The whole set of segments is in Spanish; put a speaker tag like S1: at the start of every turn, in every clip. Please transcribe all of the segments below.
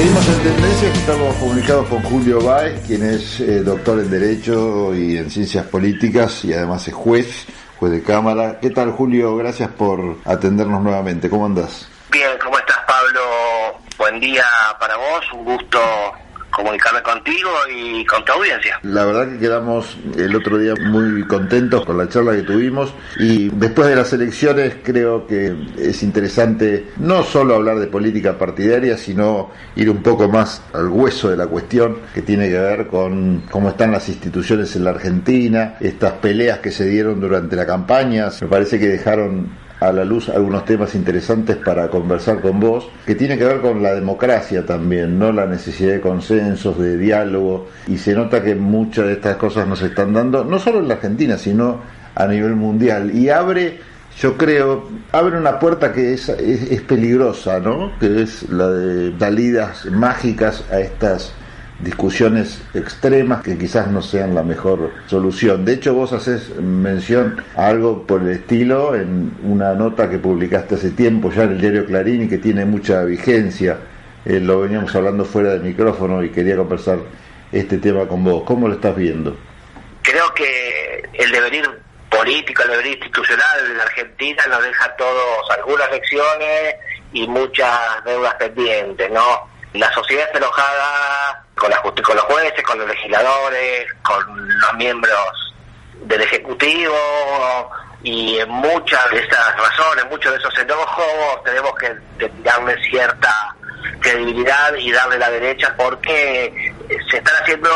S1: Seguimos en tendencias, estamos comunicados con Julio Báez, quien es eh, doctor en Derecho y en Ciencias Políticas y además es juez, juez de Cámara. ¿Qué tal Julio? Gracias por atendernos nuevamente. ¿Cómo andás?
S2: Bien, ¿cómo estás Pablo? Buen día para vos, un gusto comunicarme contigo y con tu audiencia.
S1: La verdad que quedamos el otro día muy contentos con la charla que tuvimos y después de las elecciones creo que es interesante no solo hablar de política partidaria, sino ir un poco más al hueso de la cuestión que tiene que ver con cómo están las instituciones en la Argentina, estas peleas que se dieron durante la campaña, me parece que dejaron a la luz algunos temas interesantes para conversar con vos, que tiene que ver con la democracia también, no la necesidad de consensos, de diálogo, y se nota que muchas de estas cosas nos están dando, no solo en la Argentina, sino a nivel mundial, y abre yo creo, abre una puerta que es, es, peligrosa, ¿no? Que es la de salidas mágicas a estas discusiones extremas que quizás no sean la mejor solución. De hecho, vos haces mención a algo por el estilo en una nota que publicaste hace tiempo ya en el diario Clarín y que tiene mucha vigencia. Eh, lo veníamos hablando fuera del micrófono y quería conversar este tema con vos. ¿Cómo lo estás viendo?
S2: Creo que el devenir político, el devenir institucional de la Argentina nos deja todos algunas lecciones y muchas deudas pendientes, ¿no? La sociedad está enojada con, la con los jueces, con los legisladores, con los miembros del Ejecutivo y en muchas de esas razones, muchos de esos enojos tenemos que darle cierta credibilidad y darle la derecha porque se están haciendo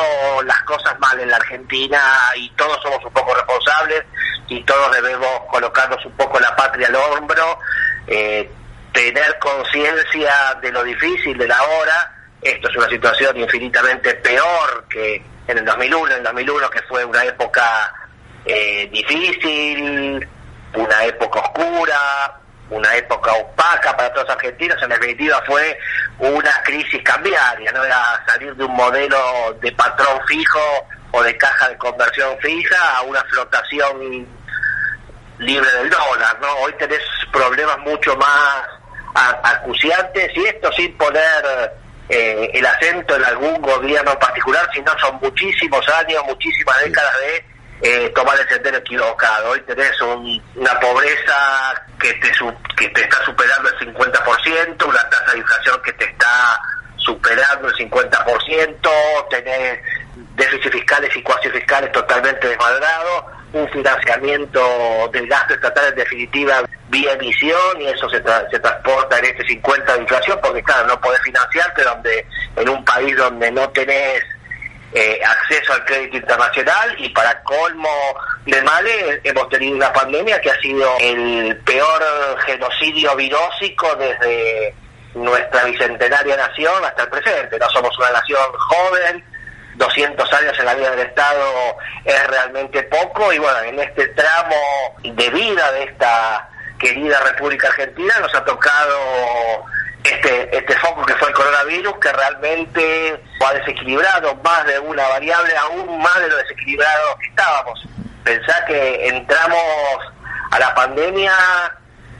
S2: las cosas mal en la Argentina y todos somos un poco responsables y todos debemos colocarnos un poco la patria al hombro, eh, tener conciencia de lo difícil de la hora esto es una situación infinitamente peor que en el 2001, en el 2001 que fue una época eh, difícil, una época oscura, una época opaca para todos los argentinos, en definitiva fue una crisis cambiaria, no era salir de un modelo de patrón fijo o de caja de conversión fija a una flotación libre del dólar, ¿no? Hoy tenés problemas mucho más acuciantes y esto sin poner eh, el acento en algún gobierno en particular, sino son muchísimos años, muchísimas décadas de eh, tomar el sendero equivocado. Hoy tenés una pobreza que te, que te está superando el 50%, una tasa de inflación que te está superando el 50%, tenés déficits fiscales y cuasi fiscales totalmente desmadrados, un financiamiento del gasto estatal en definitiva vía emisión y eso se, se transporta en este 50 de inflación porque claro, no podés financiarte donde en un país donde no tenés eh, acceso al crédito internacional y para colmo de males hemos tenido una pandemia que ha sido el peor genocidio virósico desde nuestra bicentenaria nación hasta el presente. No somos una nación joven, 200 años en la vida del Estado es realmente poco y bueno, en este tramo de vida de esta querida República Argentina nos ha tocado este, este foco que fue el coronavirus que realmente ha desequilibrado más de una variable, aún más de lo desequilibrado que estábamos. Pensá que entramos a la pandemia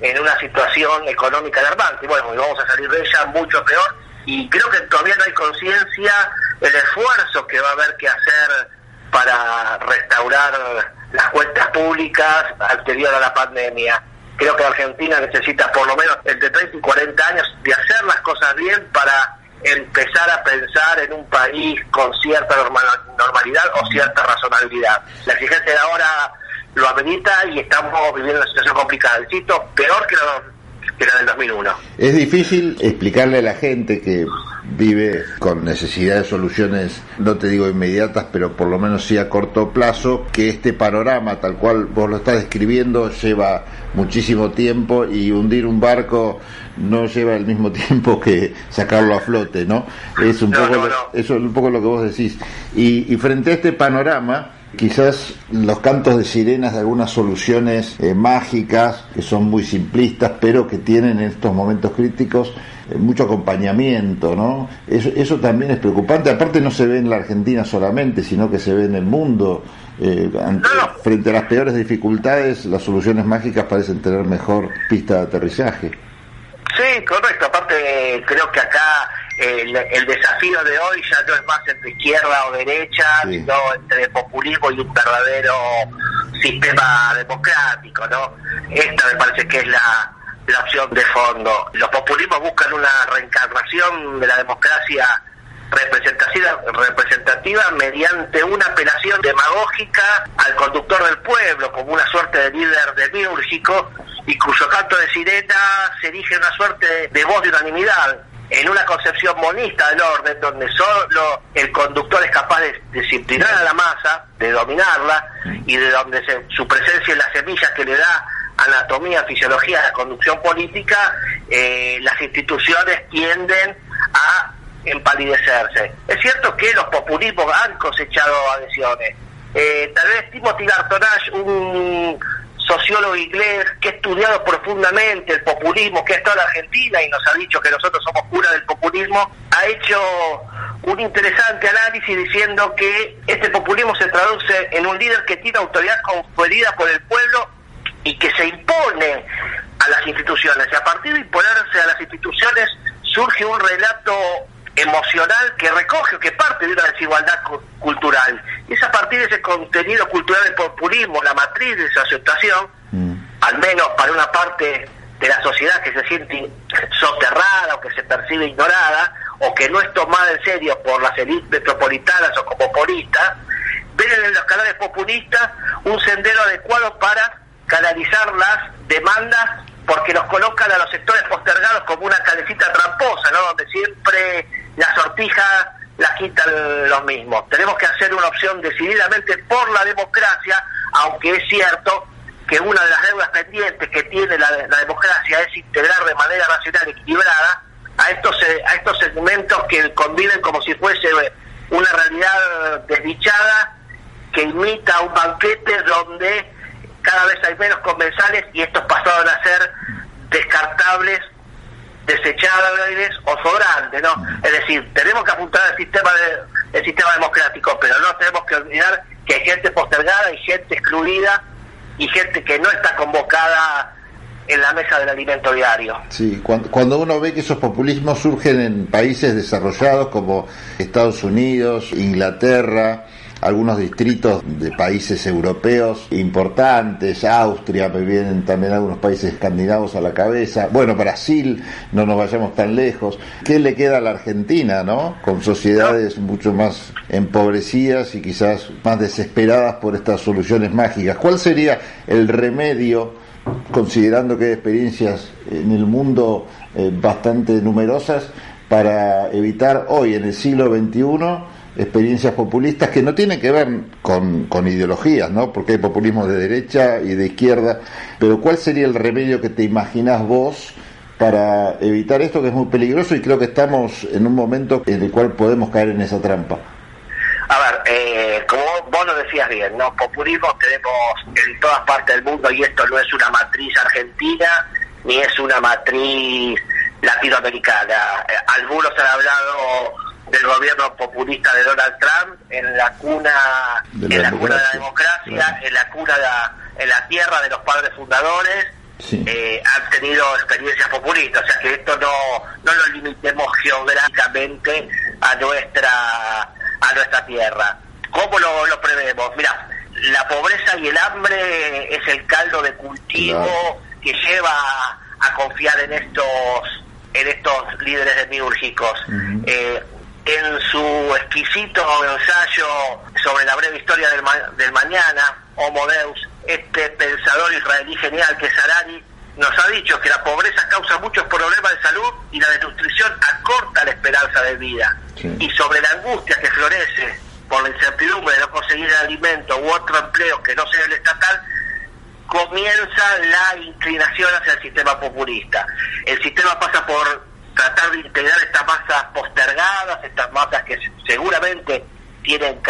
S2: en una situación económica alarmante. Bueno, y vamos a salir de ella mucho peor y creo que todavía no hay conciencia el esfuerzo que va a haber que hacer para restaurar las cuentas públicas anterior a la pandemia. Creo que Argentina necesita por lo menos entre 30 y 40 años de hacer las cosas bien para empezar a pensar en un país con cierta normalidad o cierta razonabilidad. La exigencia de ahora lo amerita y estamos viviendo una situación complicada. Insisto, peor que lo que era del 2001.
S1: Es difícil explicarle a la gente que vive con necesidad de soluciones, no te digo inmediatas, pero por lo menos sí a corto plazo, que este panorama tal cual vos lo estás describiendo lleva muchísimo tiempo y hundir un barco no lleva el mismo tiempo que sacarlo a flote, ¿no? Es un, poco, Lo, eso es un poco lo que vos decís. Y, y frente a este panorama, quizás los cantos de sirenas de algunas soluciones eh, mágicas que son muy simplistas pero que tienen en estos momentos críticos eh, mucho acompañamiento, ¿no? Eso, eso, también es preocupante. Aparte no se ve en la Argentina solamente, sino que se ve en el mundo. Eh, frente a las peores dificultades, las soluciones mágicas parecen tener mejor pista de aterrizaje.
S2: Sí, correcto. Aparte, creo que acá el, desafío de hoy ya no es más entre izquierda o derecha, sino entre populismo y un verdadero sistema democrático, ¿no? Esta me parece que es la, la opción de fondo. Los populismos buscan una reencarnación de la democracia representativa, representativa mediante una apelación demagógica al conductor del pueblo, como una suerte de líder demúrgico, y cuyo canto de sirena se erige una suerte de voz de unanimidad en una concepción monista del orden, donde solo el conductor es capaz de disciplinar a la masa, de dominarla, y de donde su presencia en las semillas que le da anatomía, fisiología la conducción política, eh, las instituciones tienden a empalidecerse. Es cierto que los populismos han cosechado adhesiones. Eh, tal vez Timothy Gartonage, un sociólogo inglés que ha estudiado profundamente el populismo, que ha estado en Argentina y nos ha dicho que nosotros somos cura del populismo, ha hecho un interesante análisis diciendo que este populismo se traduce en un líder que tiene autoridad conferida por el pueblo y que se impone a las instituciones. Y a partir de imponerse a las instituciones surge un relato emocional que recoge o que parte de una desigualdad cultural. Y es a partir de ese contenido cultural del populismo, la matriz de esa aceptación, mm. al menos para una parte de la sociedad que se siente soterrada o que se percibe ignorada o que no es tomada en serio por las élites metropolitanas o como polistas, ven en los canales populistas un sendero adecuado para canalizar las demandas porque nos colocan a los sectores postergados como una calecita tramposa, ¿no? Donde siempre la sortija la quitan los mismos. Tenemos que hacer una opción decididamente por la democracia, aunque es cierto que una de las deudas pendientes que tiene la, democracia es integrar de manera racional y equilibrada a estos, a estos segmentos que conviven como si fuese una realidad desdichada que imita un banquete donde cada vez hay menos comensales y estos pasaron a ser descartables desechables o sobrantes, ¿no? Es decir, tenemos que apuntar al sistema de, el sistema democrático, pero no tenemos que olvidar que hay gente postergada, hay gente excluida y gente que no está convocada en la mesa del alimento diario.
S1: Sí, cuando uno ve que esos populismos surgen en países desarrollados como Estados Unidos, Inglaterra, algunos distritos de países europeos importantes, Austria, me vienen también algunos países escandinavos a la cabeza, bueno, Brasil, no nos vayamos tan lejos. ¿Qué le queda a la Argentina, no? Con sociedades mucho más empobrecidas y quizás más desesperadas por estas soluciones mágicas. ¿Cuál sería el remedio, considerando que hay experiencias en el mundo eh, bastante numerosas, para evitar hoy, en el siglo XXI, experiencias populistas que no tienen que ver con, con, ideologías, ¿no? Porque hay populismo de derecha y de izquierda, pero ¿cuál sería el remedio que te imaginas vos para evitar esto que es muy peligroso y creo que estamos en un momento en el cual podemos caer en esa trampa?
S2: A ver, eh, como vos lo decías bien, ¿no? Populismo tenemos en todas partes del mundo y esto no es una matriz argentina ni es una matriz latinoamericana. Eh, algunos han hablado del gobierno populista de Donald Trump en la cuna de la, cuna de la democracia, en la cuna de, en la tierra de los padres fundadores. Eh, han tenido experiencias populistas, o sea que esto no, no lo limitemos geográficamente a nuestra a nuestra tierra. ¿Cómo lo, lo prevemos? Mira, la pobreza y el hambre es el caldo de cultivo que lleva a confiar en estos en estos líderes demiúrgicos en su exquisito ensayo sobre la breve historia del, del mañana, Homo Deus, este pensador israelí genial que es Harari, nos ha dicho que la pobreza causa muchos problemas de salud y la desnutrición acorta la esperanza de vida. Y sobre la angustia que florece por la incertidumbre de no conseguir el alimento u otro empleo que no sea el estatal, comienza la inclinación hacia el sistema populista. El sistema pasa por tratar de integrar estas masas postergadas, estas masas que seguramente tienen,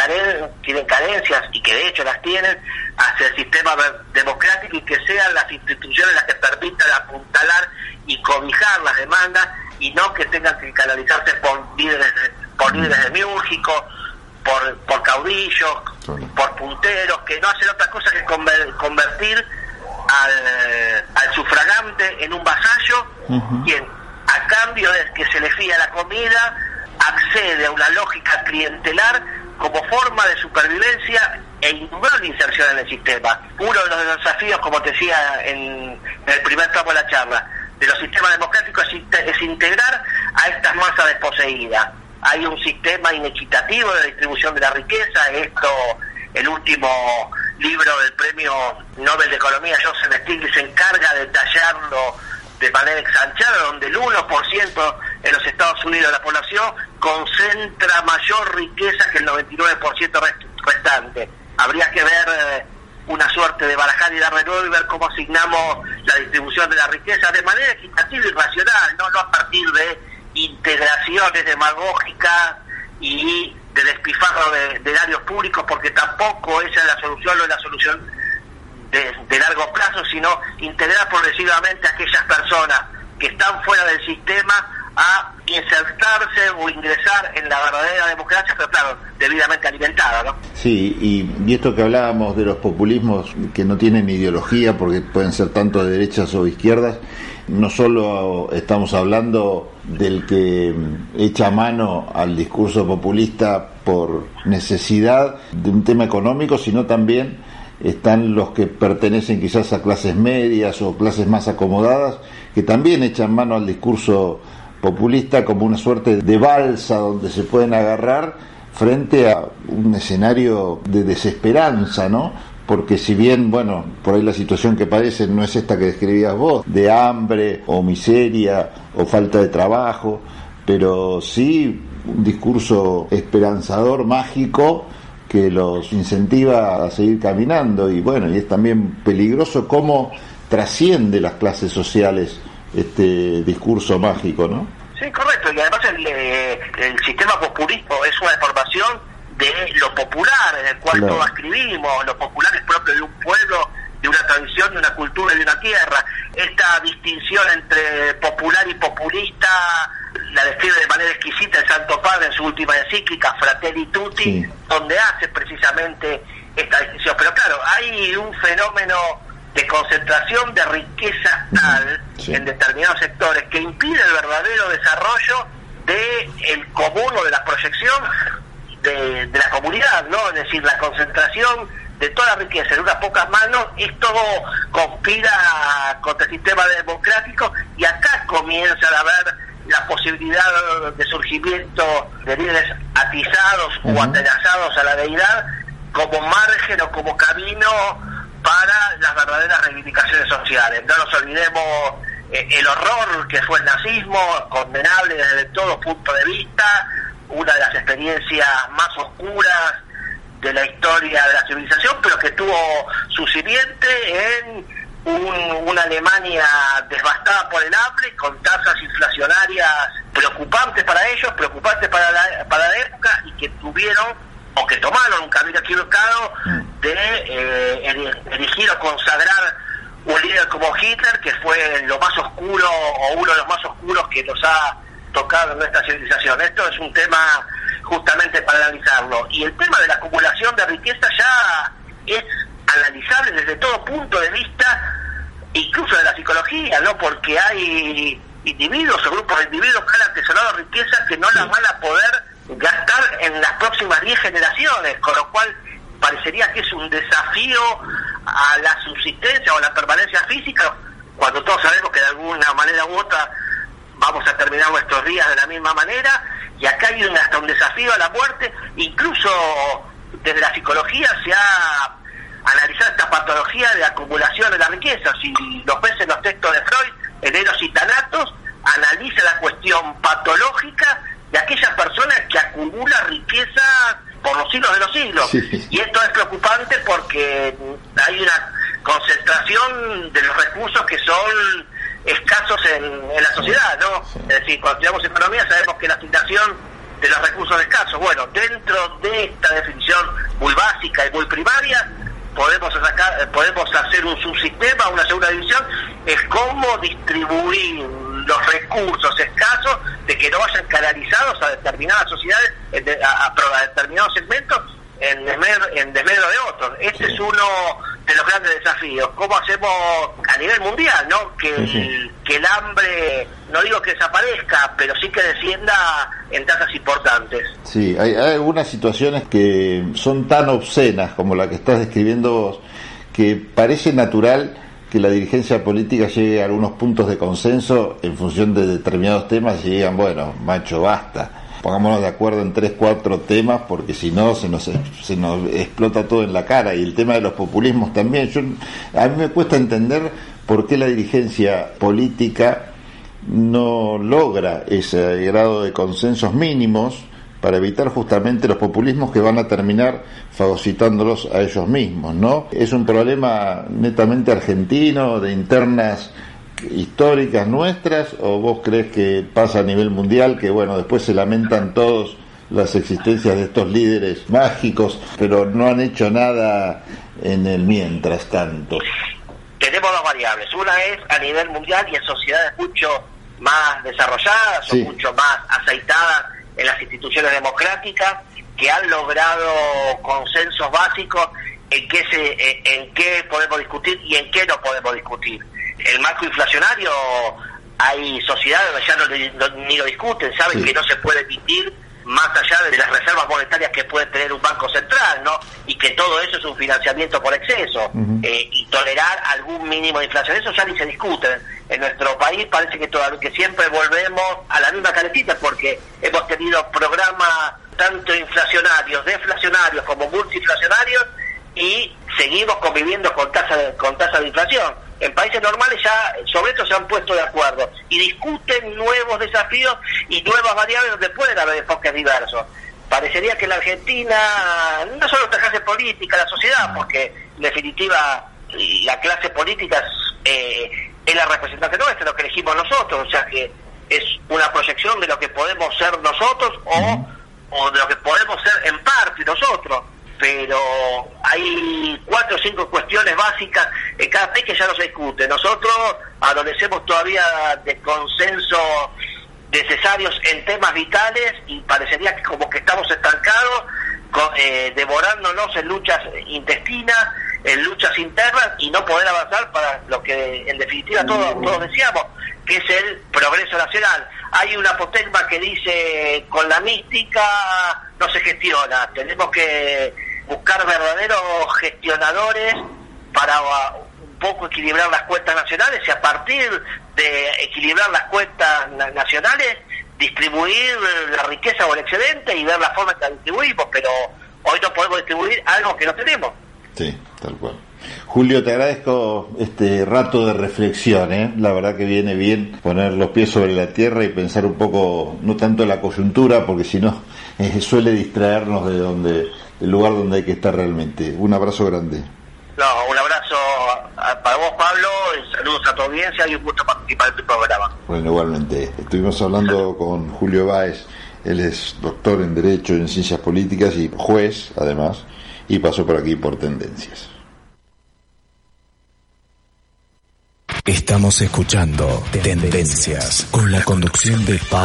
S2: tienen carencias y que de hecho las tienen hacia el sistema democrático y que sean las instituciones las que permitan apuntalar y cobijar las demandas y no que tengan que canalizarse por líderes, por líderes demiúrgicos, por, por caudillos, por punteros, que no hacen otra cosa que convertir al, al sufragante en un vasallo, quien a cambio de que se le fía la comida accede a una lógica clientelar como forma de supervivencia e innombrable inserción en el sistema. Uno de los desafíos, como te decía en, el primer tramo de la charla, de los sistemas democráticos es, integrar a estas masas desposeídas. Hay un sistema inequitativo de distribución de la riqueza, esto, el último libro del premio Nobel de Economía, Joseph Stiglitz, se encarga de detallarlo de manera exanchada, donde el 1% en los Estados Unidos de la población concentra mayor riqueza que el 99% restante. Habría que ver eh, una suerte de barajar y dar de y ver cómo asignamos la distribución de la riqueza de manera equitativa y racional, no, no a partir de integraciones demagógicas y de despifarro de, de públicos, porque tampoco esa es la solución, no es la solución de, largo plazo, sino integrar progresivamente a aquellas personas que están fuera del sistema a insertarse o ingresar en la verdadera democracia, pero claro, debidamente alimentada, ¿no?
S1: Sí, y, esto que hablábamos de los populismos que no tienen ideología, porque pueden ser tanto de derechas o izquierdas, no solo estamos hablando del que echa mano al discurso populista por necesidad de un tema económico, sino también están los que pertenecen quizás a clases medias o clases más acomodadas, que también echan mano al discurso populista como una suerte de balsa donde se pueden agarrar frente a un escenario de desesperanza, ¿no? Porque si bien, bueno, por ahí la situación que padecen no es esta que describías vos, de hambre o miseria o falta de trabajo, pero sí un discurso esperanzador, mágico, que los incentiva a seguir caminando y bueno, y es también peligroso cómo trasciende las clases sociales este discurso mágico, ¿no?
S2: Sí, correcto, y además el, eh, el sistema populista es una deformación de lo popular, en el cual todos escribimos, lo popular es propio de un pueblo, de una tradición, de una cultura y de una tierra. Esta distinción entre popular y populista la describe de manera exquisita el Santo Padre en su última encíclica, Fratelli Tutti, donde hace precisamente esta distinción. Pero claro, hay un fenómeno de concentración de riqueza tal en determinados sectores que impide el verdadero desarrollo de el común o de la proyección de, de la comunidad, ¿no? Es decir, la concentración de toda la riqueza en unas pocas manos, esto conspira contra el sistema democrático y acá comienza a haber la posibilidad de surgimiento de líderes atizados o atenazados a la deidad como margen o como camino para las verdaderas reivindicaciones sociales. No nos olvidemos eh, el horror que fue el nazismo, condenable desde todo punto de vista, una de las experiencias más oscuras de la historia de la civilización, pero que tuvo su simiente en una Alemania devastada por el hambre, con tasas inflacionarias preocupantes para ellos, preocupantes para la, para la época, y que tuvieron o que tomaron un camino equivocado de eh, elegir o consagrar un líder como Hitler, que fue lo más oscuro o uno de los más oscuros que nos ha tocado en nuestra civilización. Esto es un tema justamente para analizarlo. Y el tema de la acumulación de riqueza ya es analizable desde todo punto de vista, incluso de la psicología, ¿no? Porque hay individuos o grupos de individuos que han atesorado riquezas que no las van a poder gastar en las próximas 10 generaciones, con lo cual parecería que es un desafío a la subsistencia o a la permanencia física, cuando todos sabemos que de alguna manera u otra vamos a terminar nuestros días de la misma manera, y acá hay un, hasta un desafío a la muerte, incluso desde la psicología se ha analizado esta patología de acumulación de la riqueza. Si los ves en los textos de Freud, en Eros y Tanatos, analiza la cuestión patológica de aquellas personas que acumulan riqueza por los siglos de los siglos. Y esto es preocupante porque hay una concentración de los recursos que son escasos en, la sociedad, ¿no? Es decir, cuando estudiamos economía sabemos que la asignación de los recursos escasos, bueno, dentro de esta definición muy básica y muy primaria, podemos sacar, podemos hacer un subsistema, una segunda división, es cómo distribuir los recursos escasos de que no vayan canalizados a determinadas sociedades, a, determinados segmentos en desmedro, en de otros. Este es uno de los grandes desafíos. ¿Cómo hacemos a nivel mundial, no? Que, El, que el hambre, no digo que desaparezca, pero sí que descienda en tasas importantes.
S1: Sí, hay, hay algunas situaciones que son tan obscenas como la que estás describiendo vos, que parece natural que la dirigencia política llegue a algunos puntos de consenso en función de determinados temas y digan, bueno, macho, basta pongámonos de acuerdo en tres, cuatro temas, porque si no se nos, se nos explota todo en la cara. Y el tema de los populismos también. Yo, a mí me cuesta entender por qué la dirigencia política no logra ese grado de consensos mínimos para evitar justamente los populismos que van a terminar fagocitándolos a ellos mismos, ¿no? Es un problema netamente argentino, de internas históricas nuestras o vos crees que pasa a nivel mundial que bueno después se lamentan todos las existencias de estos líderes mágicos pero no han hecho nada en el mientras tanto
S2: tenemos dos variables. Una es a nivel mundial y en sociedades mucho más desarrolladas o mucho más aceitadas en las instituciones democráticas que han logrado consensos básicos en qué se en qué podemos discutir y en qué no podemos discutir el marco inflacionario, hay sociedades donde ya no, ni lo discuten, saben que no se puede emitir más allá de las reservas monetarias que puede tener un banco central, ¿no? Y que todo eso es un financiamiento por exceso. Eh, y tolerar algún mínimo de inflación, eso ya ni se discute. En nuestro país parece que, todavía, que siempre volvemos a la misma caretita porque hemos tenido programas tanto inflacionarios, deflacionarios como multiinflacionarios y seguimos conviviendo con tasa de, con tasa de inflación. En países normales ya sobre esto se han puesto de acuerdo y discuten nuevos desafíos y nuevas variables donde pueden haber enfoques diversos. Parecería que la Argentina, no solo la clase política, la sociedad, porque en definitiva la clase política es, eh, es la representante nuestra, lo que elegimos nosotros, o sea que es una proyección de lo que podemos ser nosotros o, o de lo que podemos ser en parte nosotros pero hay cuatro o cinco cuestiones básicas en cada país que ya no se discute. Nosotros adolecemos todavía de consenso necesarios en temas vitales y parecería como que estamos estancados, eh, devorándonos en luchas intestinas, en luchas internas y no poder avanzar para lo que en definitiva todos, todos deseamos, que es el progreso nacional. Hay una apotegma que dice, con la mística no se gestiona, tenemos que buscar verdaderos gestionadores para un poco equilibrar las cuentas nacionales y a partir de equilibrar las cuentas nacionales distribuir la riqueza o el excedente y ver la forma en que la distribuimos, pero hoy no podemos distribuir algo que no tenemos.
S1: Sí, tal cual. Julio, te agradezco este rato de reflexión, ¿eh? la verdad que viene bien poner los pies sobre la tierra y pensar un poco, no tanto la coyuntura, porque si no eh, suele distraernos de donde el lugar donde hay que estar realmente. Un abrazo grande.
S2: No, un abrazo para vos, Pablo, saludos a tu audiencia y un gusto participar en tu programa.
S1: Bueno, igualmente. Estuvimos hablando con Julio Báez, él es doctor en Derecho y en Ciencias Políticas y juez, además, y pasó por aquí por Tendencias.
S3: Estamos escuchando Tendencias con la conducción de Pablo.